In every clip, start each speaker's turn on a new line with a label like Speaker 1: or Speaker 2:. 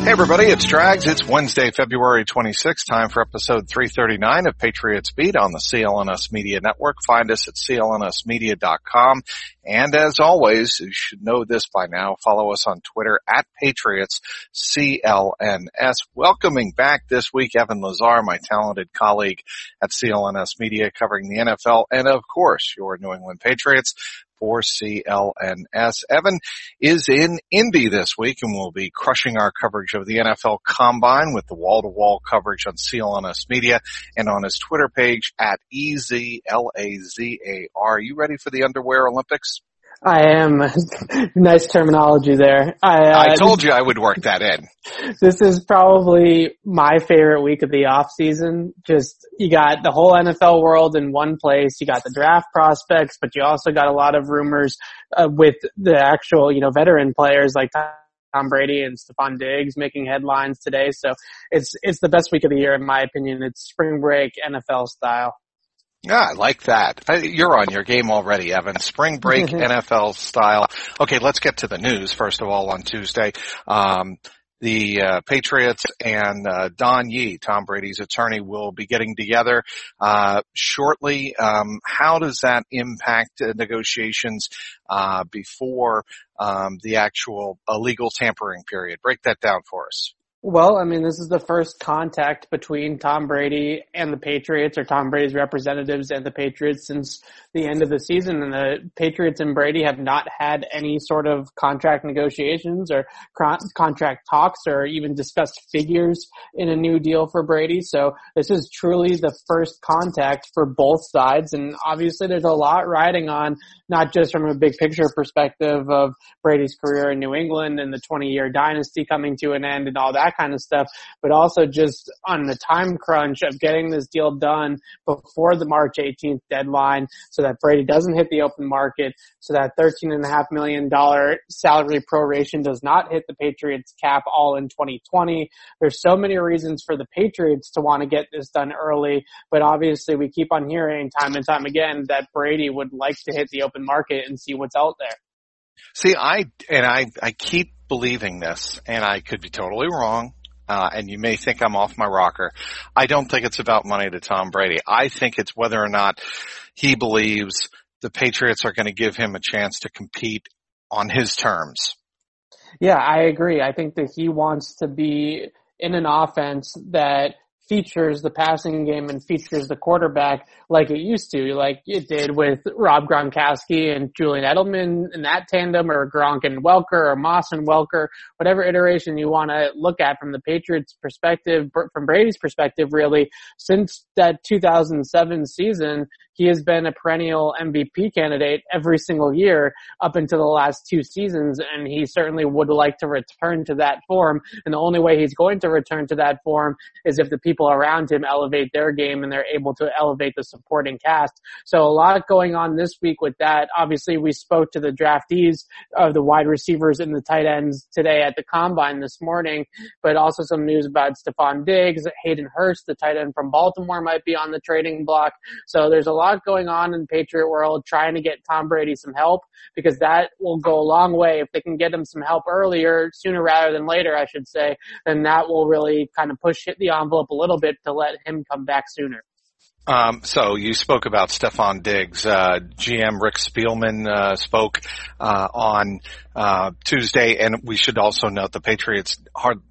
Speaker 1: Hey everybody, it's Drags. It's Wednesday, February 26th, time for episode 339 of Patriots Beat on the CLNS Media Network. Find us at clnsmedia.com. And as always, you should know this by now, follow us on Twitter at Patriots CLNS. Welcoming back this week, Evan Lazar, my talented colleague at CLNS Media covering the NFL and of course your New England Patriots for CLNS. Evan is in Indy this week and will be crushing our coverage of the NFL Combine with the wall-to-wall coverage on CLNS Media and on his Twitter page at EZLAZAR. You ready for the Underwear Olympics?
Speaker 2: I am. nice terminology there. I,
Speaker 1: uh, I told you I would work that in.
Speaker 2: This is probably my favorite week of the off season. Just, you got the whole NFL world in one place. You got the draft prospects, but you also got a lot of rumors uh, with the actual, you know, veteran players like Tom Brady and Stefon Diggs making headlines today. So it's, it's the best week of the year in my opinion. It's spring break NFL style.
Speaker 1: Yeah, I like that. You're on your game already, Evan. Spring break NFL style. Okay, let's get to the news first of all on Tuesday. Um, the uh, Patriots and uh, Don Yee, Tom Brady's attorney, will be getting together uh, shortly. Um, how does that impact negotiations uh, before um, the actual legal tampering period? Break that down for us.
Speaker 2: Well, I mean, this is the first contact between Tom Brady and the Patriots or Tom Brady's representatives and the Patriots since the end of the season. And the Patriots and Brady have not had any sort of contract negotiations or contract talks or even discussed figures in a new deal for Brady. So this is truly the first contact for both sides. And obviously there's a lot riding on, not just from a big picture perspective of Brady's career in New England and the 20 year dynasty coming to an end and all that that kind of stuff, but also just on the time crunch of getting this deal done before the March 18th deadline so that Brady doesn't hit the open market, so that $13.5 million salary proration does not hit the Patriots cap all in 2020. There's so many reasons for the Patriots to want to get this done early, but obviously we keep on hearing time and time again that Brady would like to hit the open market and see what's out there.
Speaker 1: See, I, and I, I keep believing this, and I could be totally wrong. Uh, and you may think I'm off my rocker. I don't think it's about money to Tom Brady. I think it's whether or not he believes the Patriots are going to give him a chance to compete on his terms.
Speaker 2: Yeah, I agree. I think that he wants to be in an offense that features the passing game and features the quarterback like it used to, like it did with Rob Gronkowski and Julian Edelman in that tandem or Gronk and Welker or Moss and Welker, whatever iteration you want to look at from the Patriots perspective, from Brady's perspective, really, since that 2007 season, he has been a perennial MVP candidate every single year up until the last two seasons, and he certainly would like to return to that form. And the only way he's going to return to that form is if the people around him elevate their game and they're able to elevate the supporting cast. So a lot going on this week with that. Obviously, we spoke to the draftees of the wide receivers and the tight ends today at the combine this morning, but also some news about Stefon Diggs, Hayden Hurst, the tight end from Baltimore might be on the trading block. So there's a lot going on in Patriot world trying to get Tom Brady some help because that will go a long way. If they can get him some help earlier, sooner rather than later, I should say, then that will really kind of push the envelope a little bit to let him come back sooner.
Speaker 1: Um, so you spoke about Stefon Diggs. Uh, GM Rick Spielman uh, spoke uh, on uh, Tuesday, and we should also note the Patriots hard,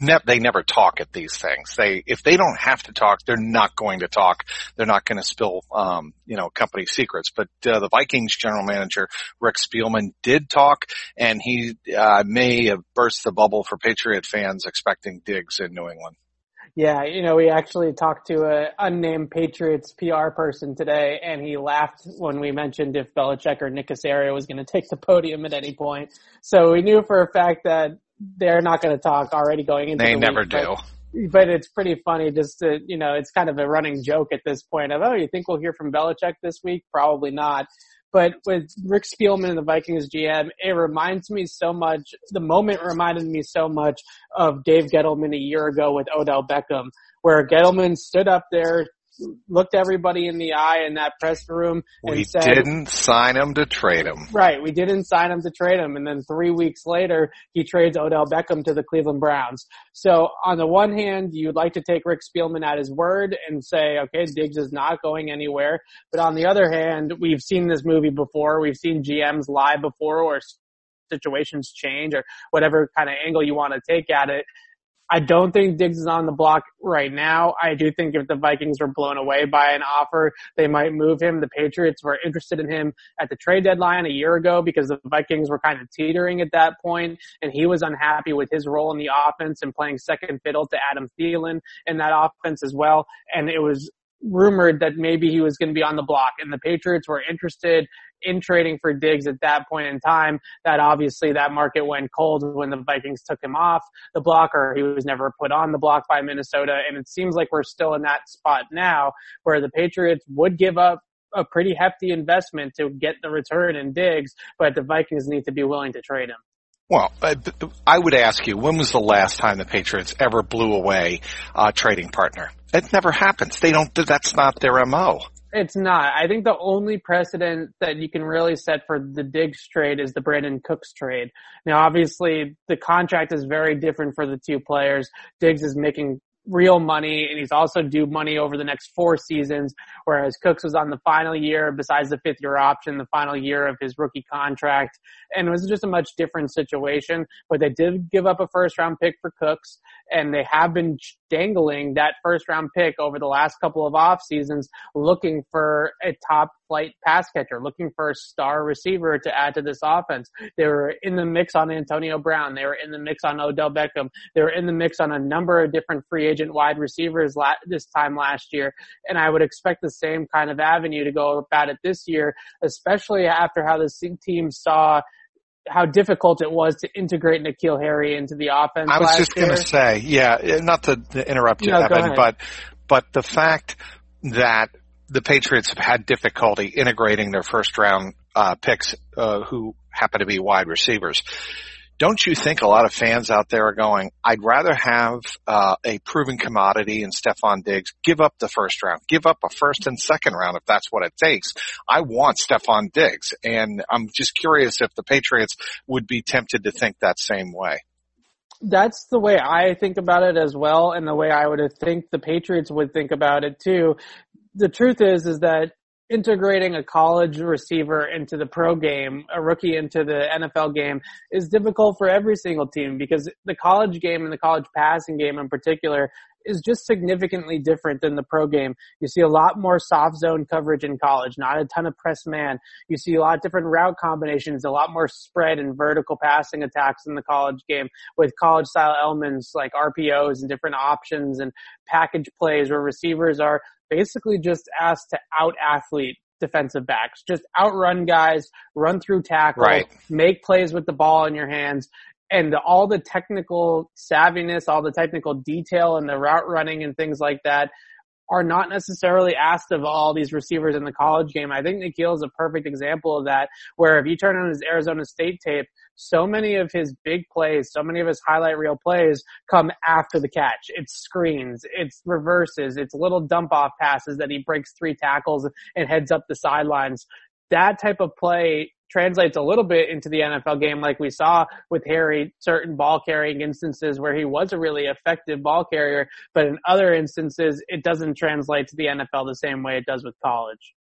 Speaker 1: ne- they never talk at these things. They if they don't have to talk, they're not going to talk. They're not going to spill um, you know company secrets. But uh, the Vikings general manager Rick Spielman did talk, and he uh, may have burst the bubble for Patriot fans expecting Diggs in New England.
Speaker 2: Yeah, you know, we actually talked to a unnamed Patriots PR person today, and he laughed when we mentioned if Belichick or Nick Caserio was going to take the podium at any point. So we knew for a fact that they're not going to talk already going into.
Speaker 1: They
Speaker 2: the
Speaker 1: never
Speaker 2: week,
Speaker 1: do.
Speaker 2: But, but it's pretty funny just to, you know, it's kind of a running joke at this point of, oh, you think we'll hear from Belichick this week? Probably not. But with Rick Spielman and the Vikings GM, it reminds me so much, the moment reminded me so much of Dave Gettleman a year ago with Odell Beckham, where Gettleman stood up there, looked everybody in the eye in that press room and
Speaker 1: We
Speaker 2: said,
Speaker 1: didn't sign him to trade him.
Speaker 2: Right. We didn't sign him to trade him. And then three weeks later, he trades Odell Beckham to the Cleveland Browns. So on the one hand, you'd like to take Rick Spielman at his word and say, okay, Diggs is not going anywhere. But on the other hand, we've seen this movie before. We've seen GMs lie before or situations change or whatever kind of angle you want to take at it. I don't think Diggs is on the block right now. I do think if the Vikings were blown away by an offer, they might move him. The Patriots were interested in him at the trade deadline a year ago because the Vikings were kind of teetering at that point and he was unhappy with his role in the offense and playing second fiddle to Adam Thielen in that offense as well. And it was rumored that maybe he was going to be on the block and the Patriots were interested in trading for Diggs at that point in time. That obviously that market went cold when the Vikings took him off the block or he was never put on the block by Minnesota. And it seems like we're still in that spot now where the Patriots would give up a pretty hefty investment to get the return in Diggs, but the Vikings need to be willing to trade him.
Speaker 1: Well, uh, I would ask you, when was the last time the Patriots ever blew away a trading partner? It never happens. They don't, that's not their MO.
Speaker 2: It's not. I think the only precedent that you can really set for the Diggs trade is the Brandin Cooks trade. Now, obviously, the contract is very different for the two players. Diggs is making real money and he's also due money over the next four seasons, whereas Cooks was on the final year, besides the fifth year option, the final year of his rookie contract. And it was just a much different situation, but they did give up a first round pick for Cooks and they have been dangling that first round pick over the last couple of off seasons looking for a top flight pass catcher, looking for a star receiver to add to this offense. They were in the mix on Antonio Brown. They were in the mix on Odell Beckham. They were in the mix on a number of different free agent wide receivers la- this time last year. And I would expect the same kind of avenue to go about it this year, especially after how the team saw how difficult it was to integrate N'Keal Harry into the offense.
Speaker 1: I was just going to say, yeah, not to interrupt you, no, Evan, but but the fact that the Patriots have had difficulty integrating their first round uh, picks uh, who happen to be wide receivers. Don't you think a lot of fans out there are going, I'd rather have uh, a proven commodity in Stefon Diggs, give up the first round, give up a first and second round if that's what it takes. I want Stefon Diggs. And I'm just curious if the Patriots would be tempted to think that same way
Speaker 2: that's the way I think about it as well, and the way I would think the Patriots would think about it too the truth is, is that integrating a college receiver into the pro game, a rookie into the NFL game is difficult for every single team because the college game and the college passing game in particular is just significantly different than the pro game. You see a lot more soft zone coverage in college, not a ton of press man. You see a lot of different route combinations, a lot more spread and vertical passing attacks in the college game with college style elements like RPOs and different options and package plays where receivers are basically just asked to out athlete defensive backs. Just outrun guys, run through tackles,
Speaker 1: right.
Speaker 2: make plays with the ball in your hands. And all the technical savviness, all the technical detail and the route running and things like that are not necessarily asked of all these receivers in the college game. I think N'Keal is a perfect example of that, where if you turn on his Arizona State tape, so many of his big plays, so many of his highlight reel plays come after the catch. It's screens, it's reverses, it's little dump off passes that he breaks three tackles and heads up the sidelines. That type of play translates a little bit into the NFL game like we saw with Harry, certain ball carrying instances where he was a really effective ball carrier, but in other instances, it doesn't translate to the NFL the same way it does with college.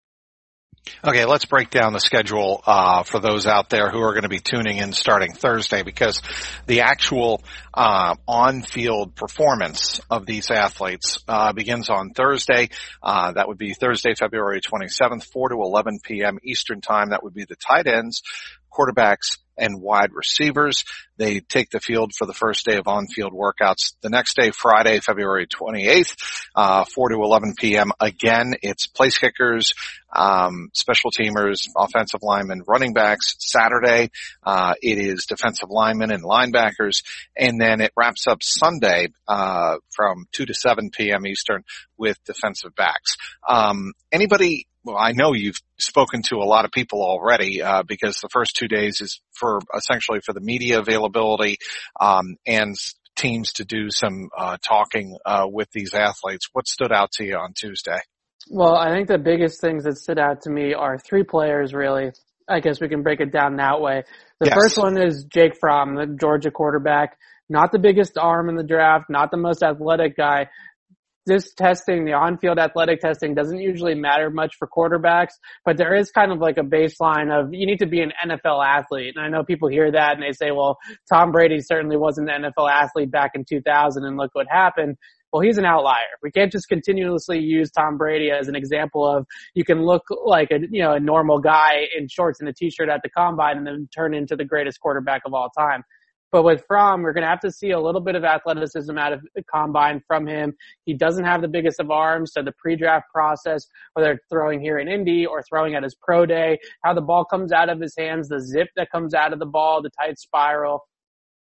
Speaker 1: Okay, let's break down the schedule uh, for those out there who are going to be tuning in starting Thursday because the actual uh, on-field performance of these athletes uh, begins on Thursday. Uh, that would be Thursday, February 27th, 4 to 11 p.m. Eastern Time. That would be the tight ends, quarterbacks, and wide receivers. They take the field for the first day of on-field workouts. The next day, Friday, February 28th, uh, 4 to 11 p.m. Again, it's place kickers, um, special teamers, offensive linemen, running backs. Saturday, uh, it is defensive linemen and linebackers, and then it wraps up Sunday uh, from 2 to 7 p.m. Eastern with defensive backs. Um, anybody well, I know you've spoken to a lot of people already uh, because the first two days is for essentially for the media availability um, and teams to do some uh, talking uh, with these athletes. What stood out to you on Tuesday?
Speaker 2: Well, I think the biggest things that stood out to me are three players really. I guess we can break it down that way. The yes. first one is Jake Fromm, the Georgia quarterback. Not the biggest arm in the draft, not the most athletic guy, this testing, the on-field athletic testing doesn't usually matter much for quarterbacks, but there is kind of like a baseline of you need to be an NFL athlete. And I know people hear that and they say, well, Tom Brady certainly wasn't an NFL athlete back in 2000 and look what happened. Well, he's an outlier. We can't just continuously use Tom Brady as an example of you can look like a, you know, a normal guy in shorts and a t-shirt at the combine and then turn into the greatest quarterback of all time. But with Fromm, we're going to have to see a little bit of athleticism out of the combine from him. He doesn't have the biggest of arms, so the pre-draft process, whether throwing here in Indy or throwing at his pro day, how the ball comes out of his hands, the zip that comes out of the ball, the tight spiral,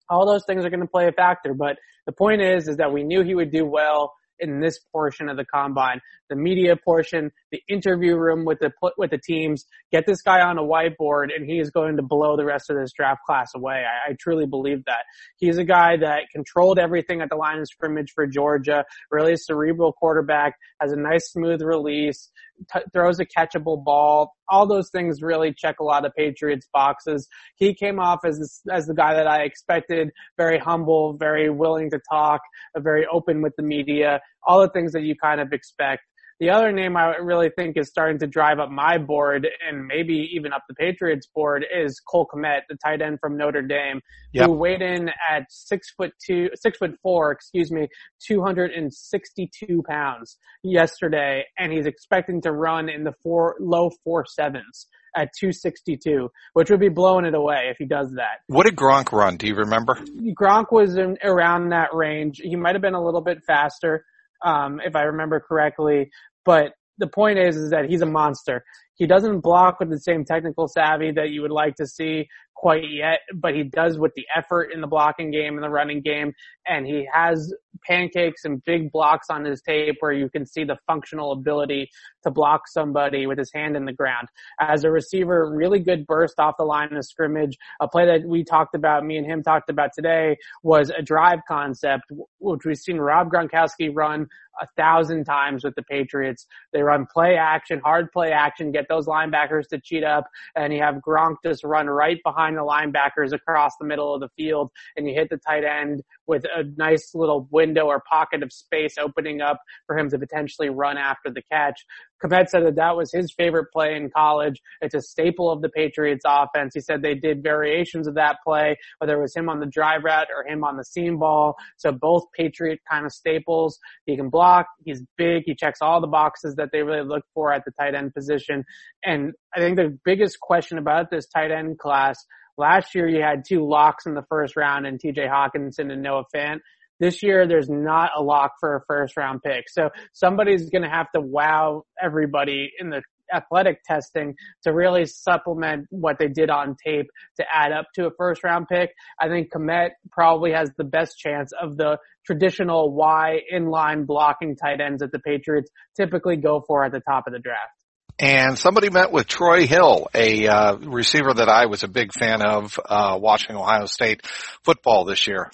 Speaker 2: all those things are going to play a factor. But the point is, is that we knew he would do well in this portion of the combine. The media portion, the interview room with the with the teams. Get this guy on a whiteboard, and he is going to blow the rest of this draft class away. I, I truly believe that he's a guy that controlled everything at the line of scrimmage for Georgia. Really cerebral quarterback, has a nice smooth release, t- throws a catchable ball. All those things really check a lot of Patriots boxes. He came off as as the guy that I expected, very humble, very willing to talk, very open with the media, all the things that you kind of expect. The other name I really think is starting to drive up my board and maybe even up the Patriots board is Cole Kmet, the tight end from Notre Dame, yep. who weighed in at six foot two, six foot four, excuse me, 262 pounds yesterday. And he's expecting to run in the four, low four sevens at 262, which would be blowing it away if he does that.
Speaker 1: What did Gronk run? Do you remember?
Speaker 2: Gronk was in around that range. He might have been a little bit faster um, if I remember correctly. But the point is, is that he's a monster. He doesn't block with the same technical savvy that you would like to see quite yet, but he does with the effort in the blocking game and the running game. And he has pancakes and big blocks on his tape where you can see the functional ability to block somebody with his hand in the ground. As a receiver, really good burst off the line of scrimmage. A play that we talked about, me and him talked about today was a drive concept, which we've seen Rob Gronkowski run a thousand times with the Patriots. They run play action, hard play action, get those linebackers to cheat up, and you have Gronk just run right behind the linebackers across the middle of the field, and you hit the tight end with a nice little window or pocket of space opening up for him to potentially run after the catch. Kmet said that that was his favorite play in college. It's a staple of the Patriots offense. He said they did variations of that play, whether it was him on the drive route or him on the seam ball. So both Patriot kind of staples. He can block. He's big. He checks all the boxes that they really look for at the tight end position. And I think the biggest question about this tight end class Last year you had two locks in the first round and TJ Hockenson and Noah Fant. This year there's not a lock for a first round pick. So somebody's going to have to wow everybody in the athletic testing to really supplement what they did on tape to add up to a first round pick. I think Kmet probably has the best chance of the traditional Y inline blocking tight ends that the Patriots typically go for at the top of the draft.
Speaker 1: And somebody met with Troy Hill, a uh, receiver that I was a big fan of uh, watching Ohio State football this year.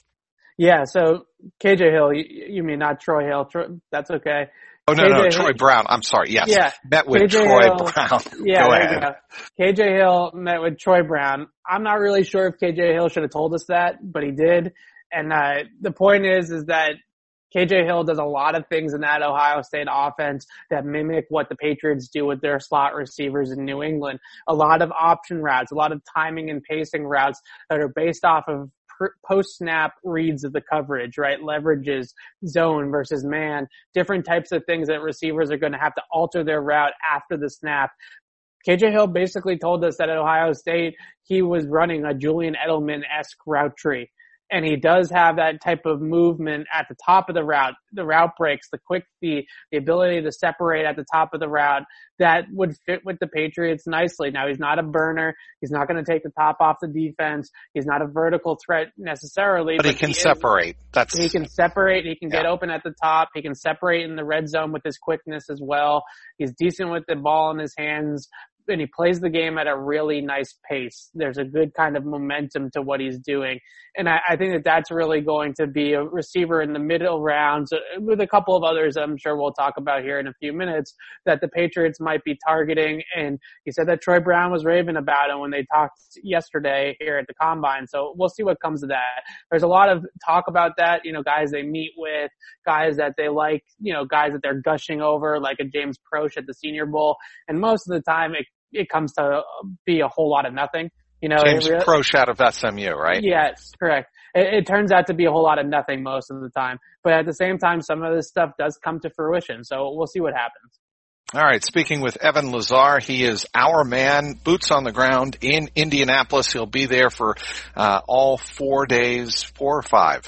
Speaker 2: Yeah, so KJ Hill, you, you mean not Troy Hill? Troy, that's okay.
Speaker 1: Oh no, KJ no, Troy Brown. I'm sorry. Yes. Yeah. Met with KJ Troy Hill, Brown.
Speaker 2: Yeah.
Speaker 1: Go ahead.
Speaker 2: KJ Hill met with Troy Brown. I'm not really sure if KJ Hill should have told us that, but he did. And uh, the point is, is that KJ Hill does a lot of things in that Ohio State offense that mimic what the Patriots do with their slot receivers in New England. A lot of option routes, a lot of timing and pacing routes that are based off of post snap reads of the coverage, right? Leverages, zone versus man, different types of things that receivers are going to have to alter their route after the snap KJ Hill basically told us that at Ohio State, he was running a Julian Edelman-esque route tree and he does have that type of movement at the top of the route, the route breaks, the quick feet, the ability to separate at the top of the route that would fit with the Patriots nicely. Now he's not a burner. He's not going to take the top off the defense. He's not a vertical threat necessarily.
Speaker 1: But, but he can he separate. Is, That's
Speaker 2: he can separate. He can yeah. get open at the top. He can separate in the red zone with his quickness as well. He's decent with the ball in his hands and he plays the game at a really nice pace. There's a good kind of momentum to what he's doing. And I, I, think that that's really going to be a receiver in the middle rounds uh, with a couple of others I'm sure we'll talk about here in a few minutes that the Patriots might be targeting. And he said that Troy Brown was raving about him when they talked yesterday here at the combine. So we'll see what comes of that. There's a lot of talk about that, you know, guys they meet with, guys that they like, you know, guys that they're gushing over like a James Proche at the Senior Bowl. And most of the time it it comes to be a whole lot of nothing. You know,
Speaker 1: James Proche out of SMU, right?
Speaker 2: Yes, correct. It, it, turns out to be a whole lot of nothing most of the time, but at the same time, some of this stuff does come to fruition. So we'll see what happens.
Speaker 1: All right. Speaking with Evan Lazar, he is our man, boots on the ground in Indianapolis. He'll be there for uh, all four days, four or five,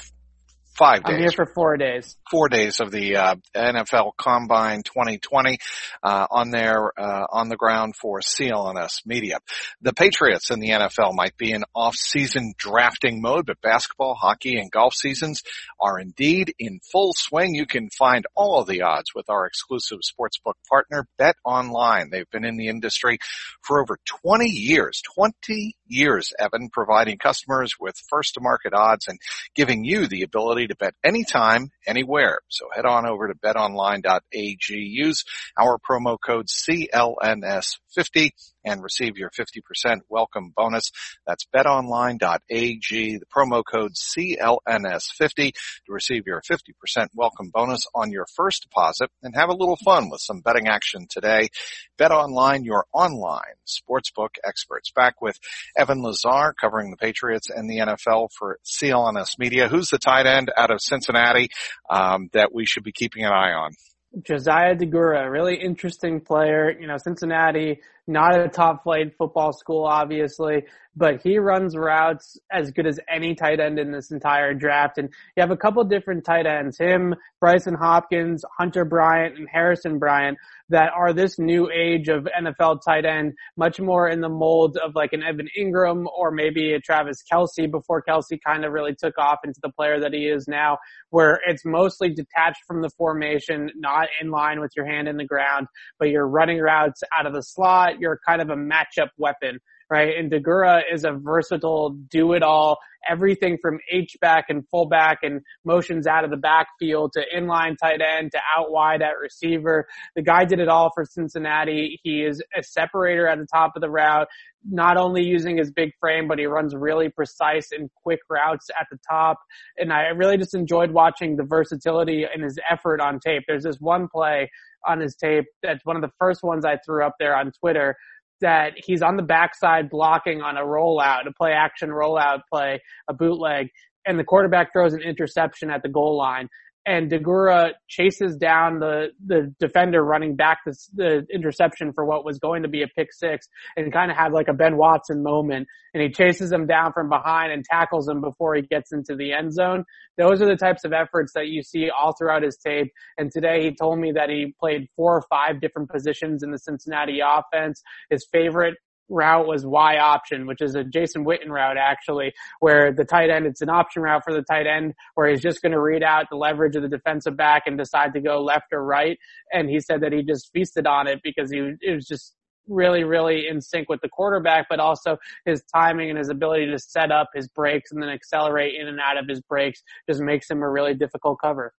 Speaker 1: five days.
Speaker 2: I'm here for four days.
Speaker 1: Four days of the uh, NFL Combine 2020 uh, on there uh, on the ground for CLNS Media. The Patriots in the NFL might be in off-season drafting mode, but basketball, hockey, and golf seasons are indeed in full swing. You can find all of the odds with our exclusive sportsbook partner, Bet Online. They've been in the industry for over 20 years. 20 years, Evan, providing customers with first-to-market odds and giving you the ability to bet anytime, anywhere. So head on over to betonline.ag. Use our promo code CLNS50 and receive your 50% welcome bonus. That's betonline.ag, the promo code CLNS50 to receive your 50% welcome bonus on your first deposit and have a little fun with some betting action today. Bet BetOnline, your online sportsbook experts. Back with Evan Lazar covering the Patriots and the NFL for CLNS Media. Who's the tight end out of Cincinnati um, that we should be keeping an eye on?
Speaker 2: Josiah Deguara, really interesting player. You know, Cincinnati, not a top flight football school, obviously, but he runs routes as good as any tight end in this entire draft. And you have a couple different tight ends, him, Brycen Hopkins, Hunter Bryant, and Harrison Bryant that are this new age of NFL tight end, much more in the mold of like an Evan Engram or maybe a Travis Kelce before Kelce kind of really took off into the player that he is now, where it's mostly detached from the formation, not in line with your hand in the ground, but you're running routes out of the slot. You're kind of a matchup weapon right? And Deguara is a versatile do it all, everything from H back and fullback and motions out of the backfield to inline tight end to out wide at receiver. The guy did it all for Cincinnati. He is a separator at the top of the route, not only using his big frame, but he runs really precise and quick routes at the top. And I really just enjoyed watching the versatility and his effort on tape. There's this one play on his tape that's one of the first ones I threw up there on Twitter that he's on the backside blocking on a rollout, a play action rollout play, a bootleg, and the quarterback throws an interception at the goal line and Deguara chases down the the defender running back the, the interception for what was going to be a pick six and kind of had like a Ben Watson moment and he chases him down from behind and tackles him before he gets into the end zone. Those are the types of efforts that you see all throughout his tape. And today he told me that he played four or five different positions in the Cincinnati offense. His favorite route was Y option, which is a Jason Witten route actually, where the tight end, it's an option route for the tight end where he's just going to read out the leverage of the defensive back and decide to go left or right. And he said that he just feasted on it because he it was just really, really in sync with the quarterback, but also his timing and his ability to set up his breaks and then accelerate in and out of his breaks just makes him a really difficult cover.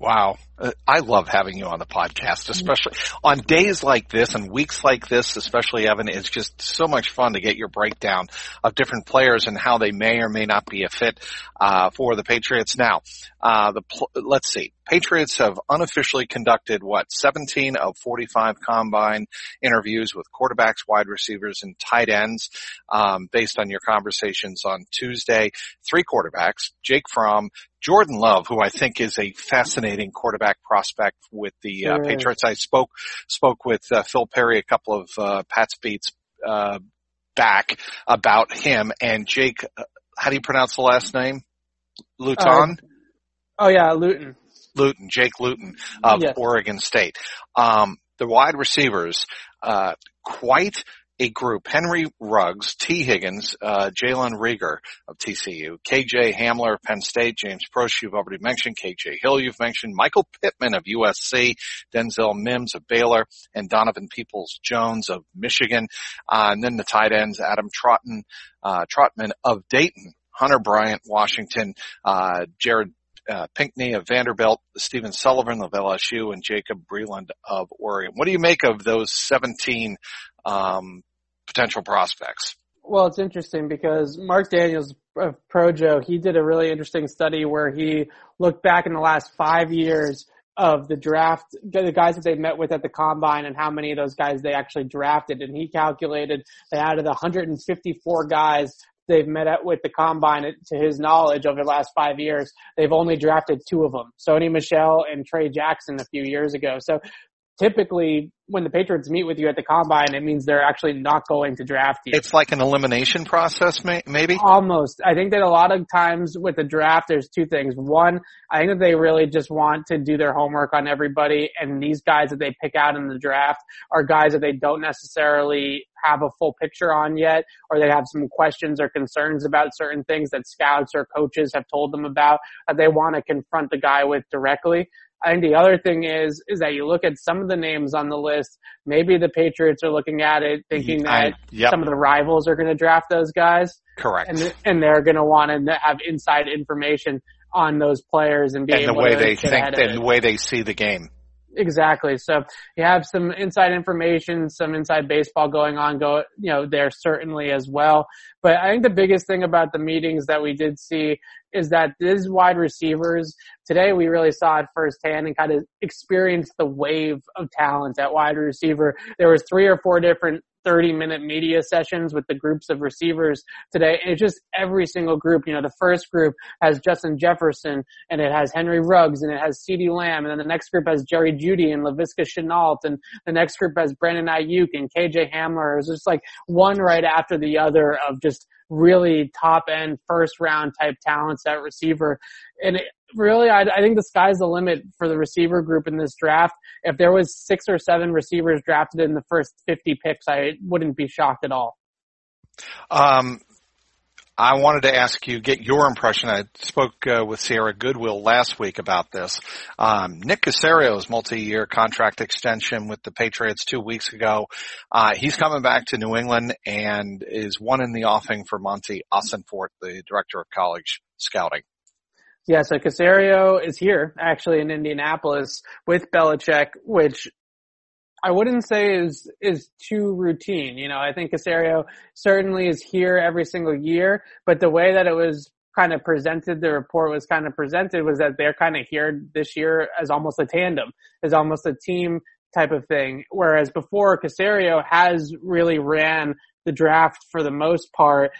Speaker 1: Wow. Uh, I love having you on the podcast, especially on days like this and weeks like this, especially Evan, it's just so much fun to get your breakdown of different players and how they may or may not be a fit, uh, for the Patriots. Now, uh, the, pl- let's see. Patriots have unofficially conducted what 17 of 45 combine interviews with quarterbacks, wide receivers, and tight ends. Um, based on your conversations on Tuesday, three quarterbacks: Jake Fromm, Jordan Love, who I think is a fascinating quarterback prospect with the uh, Patriots. I spoke spoke with uh, Phil Perry a couple of uh, Pat's beats uh, back about him and Jake. Uh, how do you pronounce the last name? Luton.
Speaker 2: Uh, oh yeah, Luton.
Speaker 1: Luton, Jake Luton of yes. Oregon State. Um, the wide receivers, uh, quite a group. Henry Ruggs, T. Higgins, uh, Jalen Reagor of TCU, KJ Hamler of Penn State, James Proche you've already mentioned, KJ Hill you've mentioned, Michael Pittman of USC, Denzel Mims of Baylor, and Donovan Peoples Jones of Michigan. Uh, and then the tight ends, Adam Trautman, uh, Trautman of Dayton, Hunter Bryant, Washington, uh, Jared uh, Pinkney of Vanderbilt, Stephen Sullivan of LSU, and Jacob Breeland of Oregon. What do you make of those 17 um, potential prospects?
Speaker 2: Well, it's interesting because Mark Daniels of Projo, he did a really interesting study where he looked back in the last five years of the draft, the guys that they met with at the combine and how many of those guys they actually drafted. And he calculated that out of the 154 guys they've met at with the combine to his knowledge over the last five years, they've only drafted two of them, Sony Michel and Trey Jackson a few years ago. So typically when the Patriots meet with you at the combine, it means they're actually not going to draft you.
Speaker 1: It's like an elimination process, maybe?
Speaker 2: Almost. I think that a lot of times with the draft, there's two things. One, I think that they really just want to do their homework on everybody, and these guys that they pick out in the draft are guys that they don't necessarily have a full picture on yet, or they have some questions or concerns about certain things that scouts or coaches have told them about that they want to confront the guy with directly. I think the other thing is, is that you look at some of the names on the list. Maybe the Patriots are looking at it thinking mm, that I, yep. some of the rivals are going to draft those guys.
Speaker 1: Correct.
Speaker 2: And, and they're going to want to have inside information on those players and be
Speaker 1: and the way they think and the way they see the game.
Speaker 2: Exactly. So you have some inside information, some inside baseball going on, go, you know, there certainly as well. But I think the biggest thing about the meetings that we did see is that these wide receivers, today we really saw it firsthand and kind of experienced the wave of talent at wide receiver. There was three or four different 30 minute media sessions with the groups of receivers today. And it's just every single group. You know, the first group has Justin Jefferson and it has Henry Ruggs and it has CeeDee Lamb. And then the next group has Jerry Jeudy and Laviska Shenault. And the next group has Brandon Aiyuk and KJ Hamler. It's just like one right after the other of just really top end first round type talents at receiver. And it, really, I, I, think the sky's the limit for the receiver group in this draft. If there was six or seven receivers drafted in the first 50 picks, I wouldn't be shocked at all.
Speaker 1: Um, I wanted to ask you, get your impression. I spoke uh, with Sierra Goodwill last week about this. Um, Nick Caserio's multi-year contract extension with the Patriots two weeks ago. Uh, he's coming back to New England and is one in the offing for Monti Ossenfort, the director of college scouting.
Speaker 2: Yeah, so Caserio is here actually in Indianapolis with Belichick, which I wouldn't say is is too routine. You know, I think Caserio certainly is here every single year, but the way that it was kind of presented, the report was kind of presented was that they're kind of here this year as almost a tandem, as almost a team type of thing. Whereas before Caserio has really ran the draft for the most part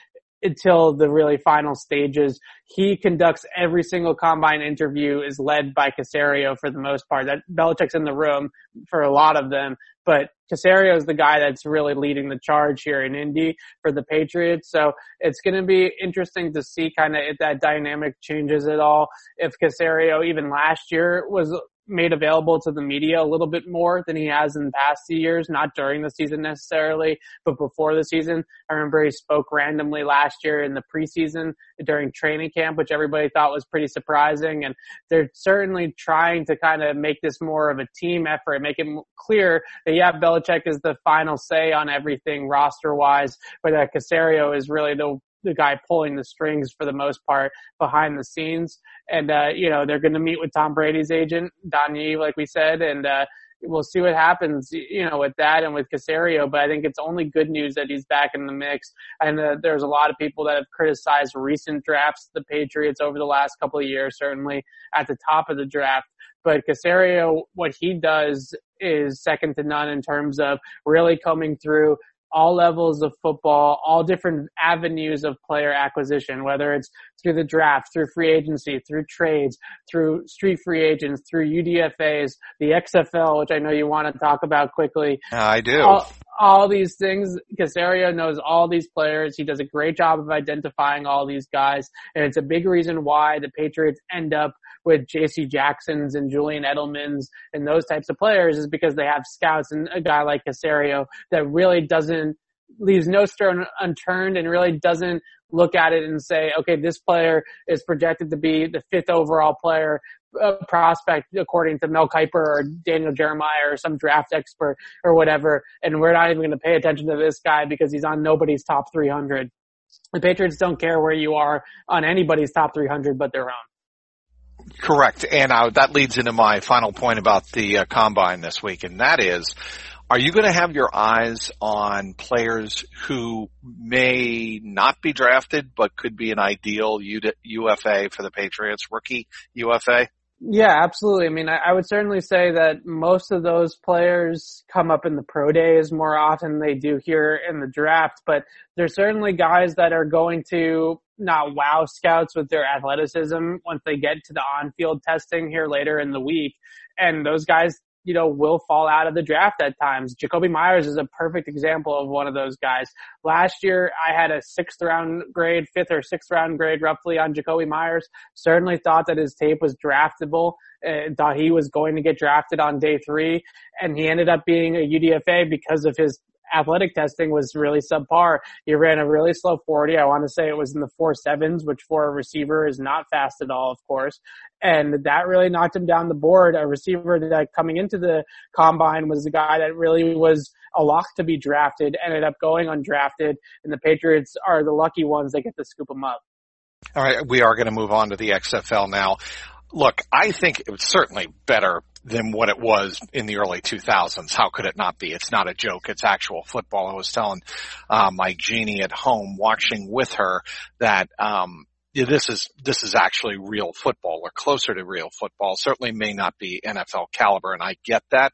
Speaker 2: until the really final stages. He conducts every single combine interview is led by Caserio for the most part. That Belichick's in the room for a lot of them, but Caserio is the guy that's really leading the charge here in Indy for the Patriots. So it's going to be interesting to see kind of if that dynamic changes at all. If Caserio even last year was made available to the media a little bit more than he has in past years, not during the season necessarily, but before the season. I remember he spoke randomly last year in the preseason during training camp, which everybody thought was pretty surprising. And they're certainly trying to kind of make this more of a team effort, make it clear that yeah, Belichick is the final say on everything roster wise, but that Caserio is really the the guy pulling the strings for the most part behind the scenes. And, uh, you know, they're going to meet with Tom Brady's agent, Don like we said, and, uh, we'll see what happens, you know, with that and with Caserio. But I think it's only good news that he's back in the mix. And uh, there's a lot of people that have criticized recent drafts, the Patriots over the last couple of years, certainly at the top of the draft. But Caserio, what he does is second to none in terms of really coming through all levels of football, all different avenues of player acquisition, whether it's through the draft, through free agency, through trades, through street free agents, through UDFAs, the XFL, which I know you want to talk about quickly.
Speaker 1: I do.
Speaker 2: All, all these things, Caserio knows all these players. He does a great job of identifying all these guys. And it's a big reason why the Patriots end up with JC Jacksons and Julian Edelmans and those types of players is because they have scouts and a guy like Caserio that really doesn't leaves no stone unturned and really doesn't look at it and say, okay, this player is projected to be the fifth overall player uh, prospect according to Mel Kiper or Daniel Jeremiah or some draft expert or whatever, and we're not even going to pay attention to this guy because he's on nobody's top 300. The Patriots don't care where you are on anybody's top 300 but their own.
Speaker 1: Correct. And uh, that leads into my final point about the uh, combine this week, and that is are you going to have your eyes on players who may not be drafted but could be an ideal UFA for the Patriots, rookie UFA?
Speaker 2: Yeah, absolutely. I mean, I, I, would certainly say that most of those players come up in the pro days more often than they do here in the draft, but there's certainly guys that are going to not wow scouts with their athleticism once they get to the on-field testing here later in the week. And those guys you know, will fall out of the draft at times. Jakobi Meyers is a perfect example of one of those guys. Last year, I had a sixth round grade, fifth or sixth round grade roughly on Jakobi Meyers. Certainly thought that his tape was draftable and thought he was going to get drafted on day three. And he ended up being a UDFA because of his athletic testing was really subpar. He ran a really slow 40. I want to say it was in the four sevens, which for a receiver is not fast at all, of course. And that really knocked him down the board. A receiver that coming into the combine was a guy that really was a lock to be drafted, ended up going undrafted, and the Patriots are the lucky ones that get to scoop him up.
Speaker 1: All right, we are going to move on to the XFL now. Look, I think it was certainly better than what it was in the early 2000s. How could it not be? It's not a joke. It's actual football. I was telling uh, my Jeannie at home watching with her that um, this is this is actually real football or closer to real football. Certainly may not be NFL caliber, and I get that,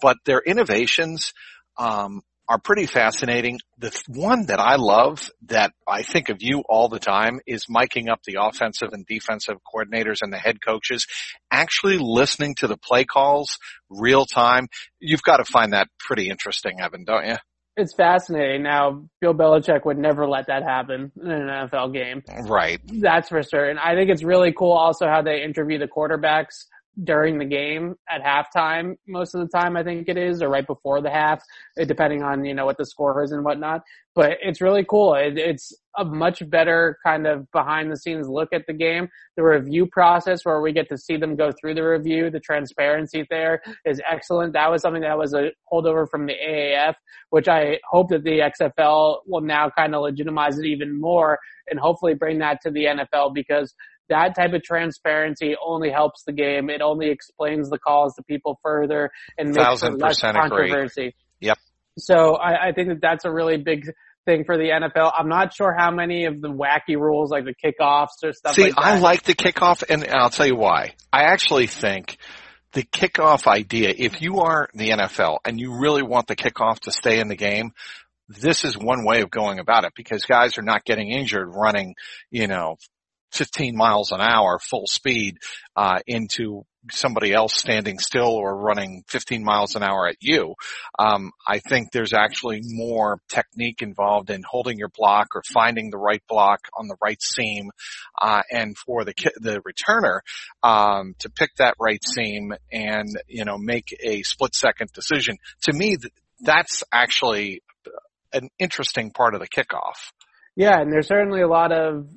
Speaker 1: but their innovations um, are pretty fascinating. The one that I love that I think of you all the time is miking up the offensive and defensive coordinators and the head coaches, actually listening to the play calls real time. You've got to find that pretty interesting, Evan, don't you?
Speaker 2: It's fascinating. Now, Bill Belichick would never let that happen in an NFL game.
Speaker 1: Right.
Speaker 2: That's for certain. I think it's really cool also how they interview the quarterbacks during the game at halftime most of the time I think it is or right before the half eh, depending on you know what the score is and whatnot. But it's really cool. It, it's a much better kind of behind the scenes look at the game. The review process where we get to see them go through the review the transparency there is excellent. That was something that was a holdover from the AAF which I hope that the XFL will now kind of legitimize it even more and hopefully bring that to the NFL because that type of transparency only helps the game. It only explains the calls to people further and makes for less controversy.
Speaker 1: Agree. Yep.
Speaker 2: So I, I think that that's a really big thing for the NFL. I'm not sure how many of the wacky rules like the kickoffs or stuff
Speaker 1: See,
Speaker 2: like
Speaker 1: I like the kickoff and I'll tell you why. I actually think the kickoff idea, if you are the NFL and you really want the kickoff to stay in the game, this is one way of going about it because guys are not getting injured running, you know, 15 miles an hour full speed uh, into somebody else standing still or running 15 miles an hour at you. Um, I think there's actually more technique involved in holding your block or finding the right block on the right seam, uh, and for the the returner um, to pick that right seam and you know make a split second decision. To me, that's actually an interesting part of the kickoff.
Speaker 2: Yeah, and there's certainly a lot of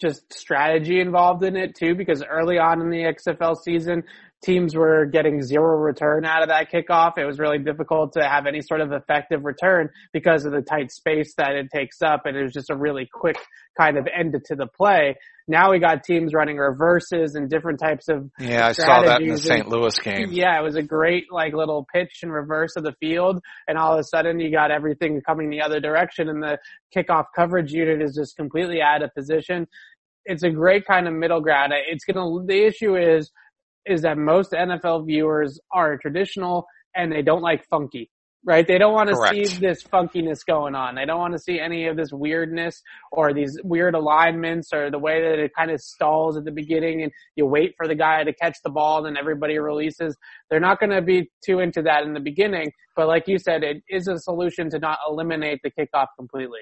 Speaker 2: just strategy involved in it too, because early on in the XFL season, teams were getting zero return out of that kickoff. It was really difficult to have any sort of effective return because of the tight space that it takes up. And it was just a really quick kind of end to the play. Now we got teams running reverses and different types of
Speaker 1: yeah. I saw that in the St. Louis game.
Speaker 2: Yeah, it was a great like little pitch and reverse of the field, and all of a sudden you got everything coming the other direction, and the kickoff coverage unit is just completely out of position. It's a great kind of middle ground. It's gonna. The issue is is that most NFL viewers are traditional and they don't like funky right? They don't want to see this funkiness going on. They don't want to see any of this weirdness or these weird alignments or the way that it kind of stalls at the beginning and you wait for the guy to catch the ball and then everybody releases. They're not going to be too into that in the beginning, but like you said, it is a solution to not eliminate the kickoff completely.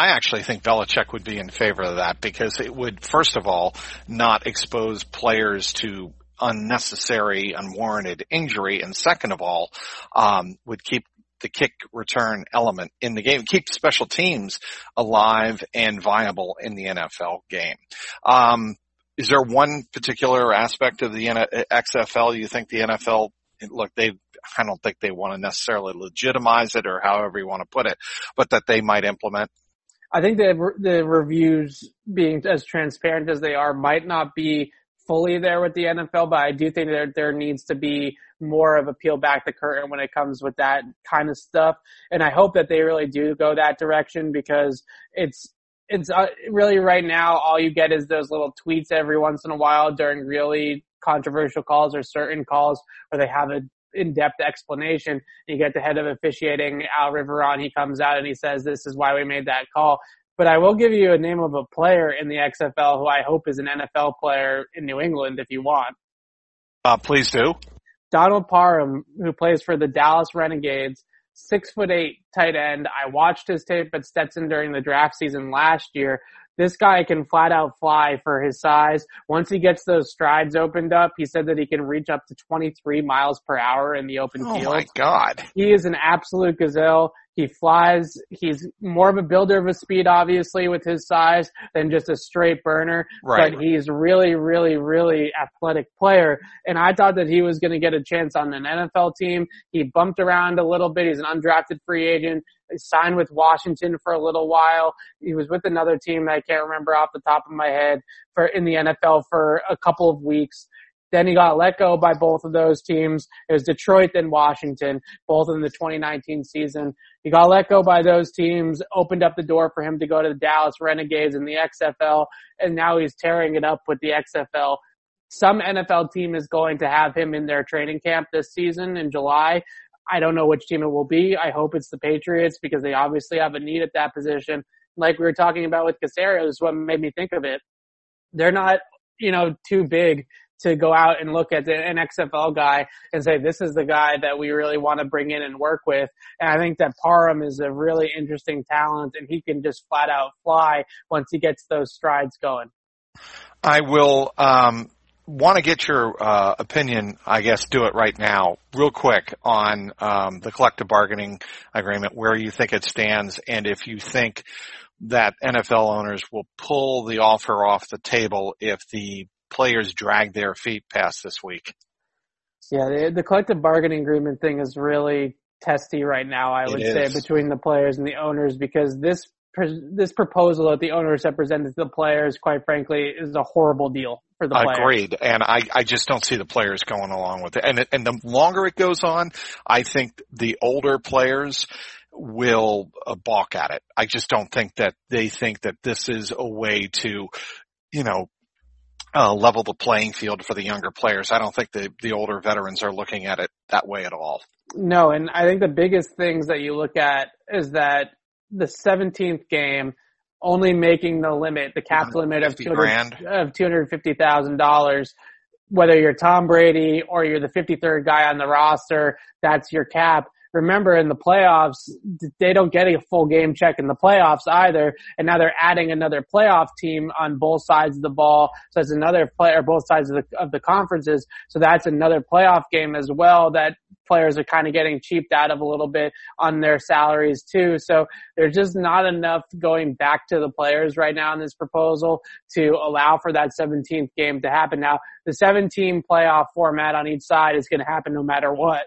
Speaker 1: I actually think Belichick would be in favor of that because it would, first of all, not expose players to unnecessary, unwarranted injury, and second of all, um, would keep the kick return element in the game, keep special teams alive and viable in the NFL game. Um, is there one particular aspect of the XFL you think the NFL look they I don't think they want to necessarily legitimize it or however you want to put it, but that they might implement?
Speaker 2: I think the the reviews being as transparent as they are might not be fully there with the NFL, but I do think that there needs to be more of a peel back the curtain when it comes with that kind of stuff. And I hope that they really do go that direction because it's, it's uh, really right now all you get is those little tweets every once in a while during really controversial calls or certain calls where they have a in-depth explanation. You get the head of officiating, Al Riveron, he comes out and he says, this is why we made that call. But I will give you a name of a player in the XFL who I hope is an NFL player in New England if you want.
Speaker 1: Uh, please do.
Speaker 2: Donald Parham, who plays for the Dallas Renegades, six foot eight tight end. I watched his tape at Stetson during the draft season last year. This guy can flat out fly for his size. Once he gets those strides opened up, he said that he can reach up to 23 miles per hour in the open
Speaker 1: oh
Speaker 2: field.
Speaker 1: Oh my God.
Speaker 2: He is an absolute gazelle. He flies. He's more of a builder of a speed, obviously, with his size than just a straight burner.
Speaker 1: Right.
Speaker 2: But he's really, really, really athletic player. And I thought that he was going to get a chance on an NFL team. He bumped around a little bit. He's an undrafted free agent. He signed with Washington for a little while. He was with another team that I can't remember off the top of my head for in the NFL for a couple of weeks. Then he got let go by both of those teams. It was Detroit then Washington, both in the 2019 season. He got let go by those teams, opened up the door for him to go to the Dallas Renegades in the XFL, and now he's tearing it up with the XFL. Some NFL team is going to have him in their training camp this season in July. I don't know which team it will be. I hope it's the Patriots because they obviously have a need at that position. Like we were talking about with Caserio, is what made me think of it. They're not, you know, too big to go out and look at an XFL guy and say, this is the guy that we really want to bring in and work with. And I think that Parham is a really interesting talent and he can just flat out fly once he gets those strides going.
Speaker 1: I will, um, want to get your uh, opinion, I guess, do it right now, real quick, on um, the collective bargaining agreement, where you think it stands, and if you think that NFL owners will pull the offer off the table if the players drag their feet past this week.
Speaker 2: Yeah, the, the collective bargaining agreement thing is really testy right now. I would say between the players and the owners because this this proposal that the owners have presented to the players, quite frankly, is a horrible deal for the players.
Speaker 1: Agreed, and I I just don't see the players going along with it. And and the longer it goes on, I think the older players will uh, balk at it. I just don't think that they think that this is a way to, you know, uh, level the playing field for the younger players. I don't think the the older veterans are looking at it that way at all.
Speaker 2: No, and I think the biggest things that you look at is that the 17th game only making the limit, the cap limit of 200, of $250,000. Whether you're Tom Brady or you're the 53rd guy on the roster, that's your cap remember in the playoffs, they don't get a full game check in the playoffs either. And now they're adding another playoff team on both sides of the ball. So that's another player, both sides of the, of the conferences. So that's another playoff game as well that players are kind of getting cheaped out of a little bit on their salaries too. So there's just not enough going back to the players right now in this proposal to allow for that 17th game to happen. Now, the 17 playoff format on each side is going to happen no matter what.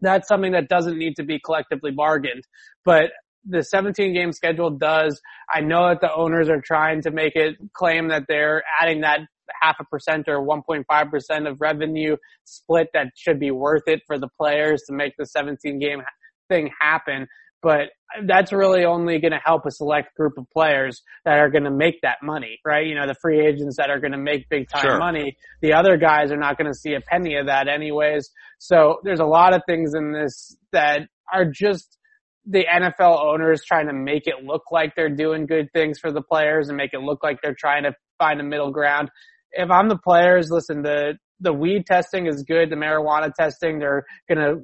Speaker 2: That's something that doesn't need to be collectively bargained. But the 17 game schedule does. I know that the owners are trying to make it claim that they're adding that half a percent or 1.5% of revenue split that should be worth it for the players to make the 17 game thing happen. But that's really only going to help a select group of players that are going to make that money, right? You know, the free agents that are going to make big time sure. money. The other guys are not going to see a penny of that anyways. So there's a lot of things in this that are just the NFL owners trying to make it look like they're doing good things for the players and make it look like they're trying to find a middle ground. If I'm the players, listen, the, the weed testing is good. The marijuana testing, they're going to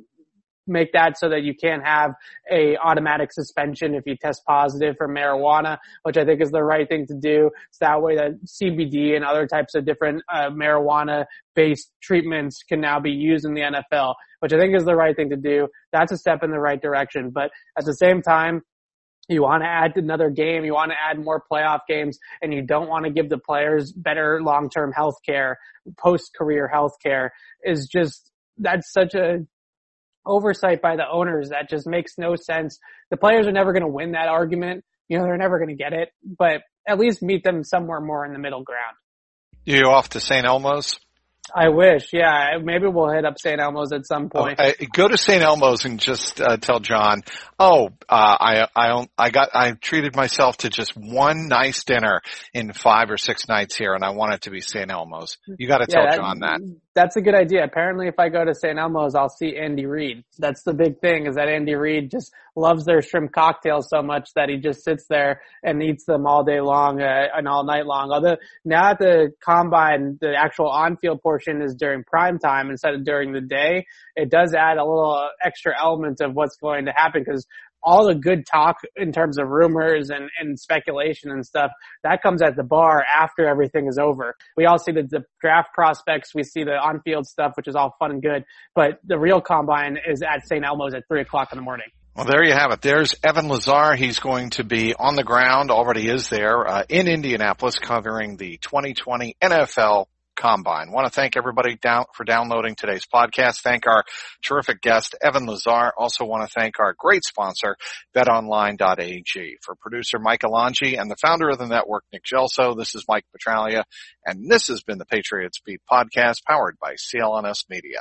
Speaker 2: make that so that you can't have a automatic suspension if you test positive for marijuana, which I think is the right thing to do. So that way that CBD and other types of different uh, marijuana based treatments can now be used in the NFL, which I think is the right thing to do. That's a step in the right direction. But at the same time, you want to add another game, you want to add more playoff games, and you don't want to give the players better long-term health care, post-career health care is just, that's such a oversight by the owners that just makes no sense. The players are never going to win that argument. You know, they're never going to get it, but at least meet them somewhere more in the middle ground.
Speaker 1: You off to St. Elmo's?
Speaker 2: I wish, yeah. Maybe we'll hit up St. Elmo's at some point.
Speaker 1: Oh, go to St. Elmo's and just uh, tell John, oh, uh, I, I, I got, I treated myself to just one nice dinner in five or six nights here, and I want it to be St. Elmo's. You got to tell that, John that.
Speaker 2: That's a good idea. Apparently, if I go to St. Elmo's, I'll see Andy Reid. That's the big thing is that Andy Reid just loves their shrimp cocktails so much that he just sits there and eats them all day long uh, and all night long. Although now at the combine, the actual on-field portion is during prime time instead of during the day. It does add a little extra element of what's going to happen because all the good talk in terms of rumors and, and speculation and stuff, that comes at the bar after everything is over. We all see the, the draft prospects, we see the on-field stuff, which is all fun and good, but the real combine is at St. Elmo's at three o'clock in the morning.
Speaker 1: Well, there you have it. There's Evan Lazar. He's going to be on the ground, already is there, uh, in Indianapolis covering the 2020 NFL Combine. Want to thank everybody down for downloading today's podcast. Thank our terrific guest, Evan Lazar. Also want to thank our great sponsor, betonline.ag. For producer Mike Alonji and the founder of the network, Nick Gelso, this is Mike Petraglia, and this has been the Patriots Beat podcast powered by CLNS Media.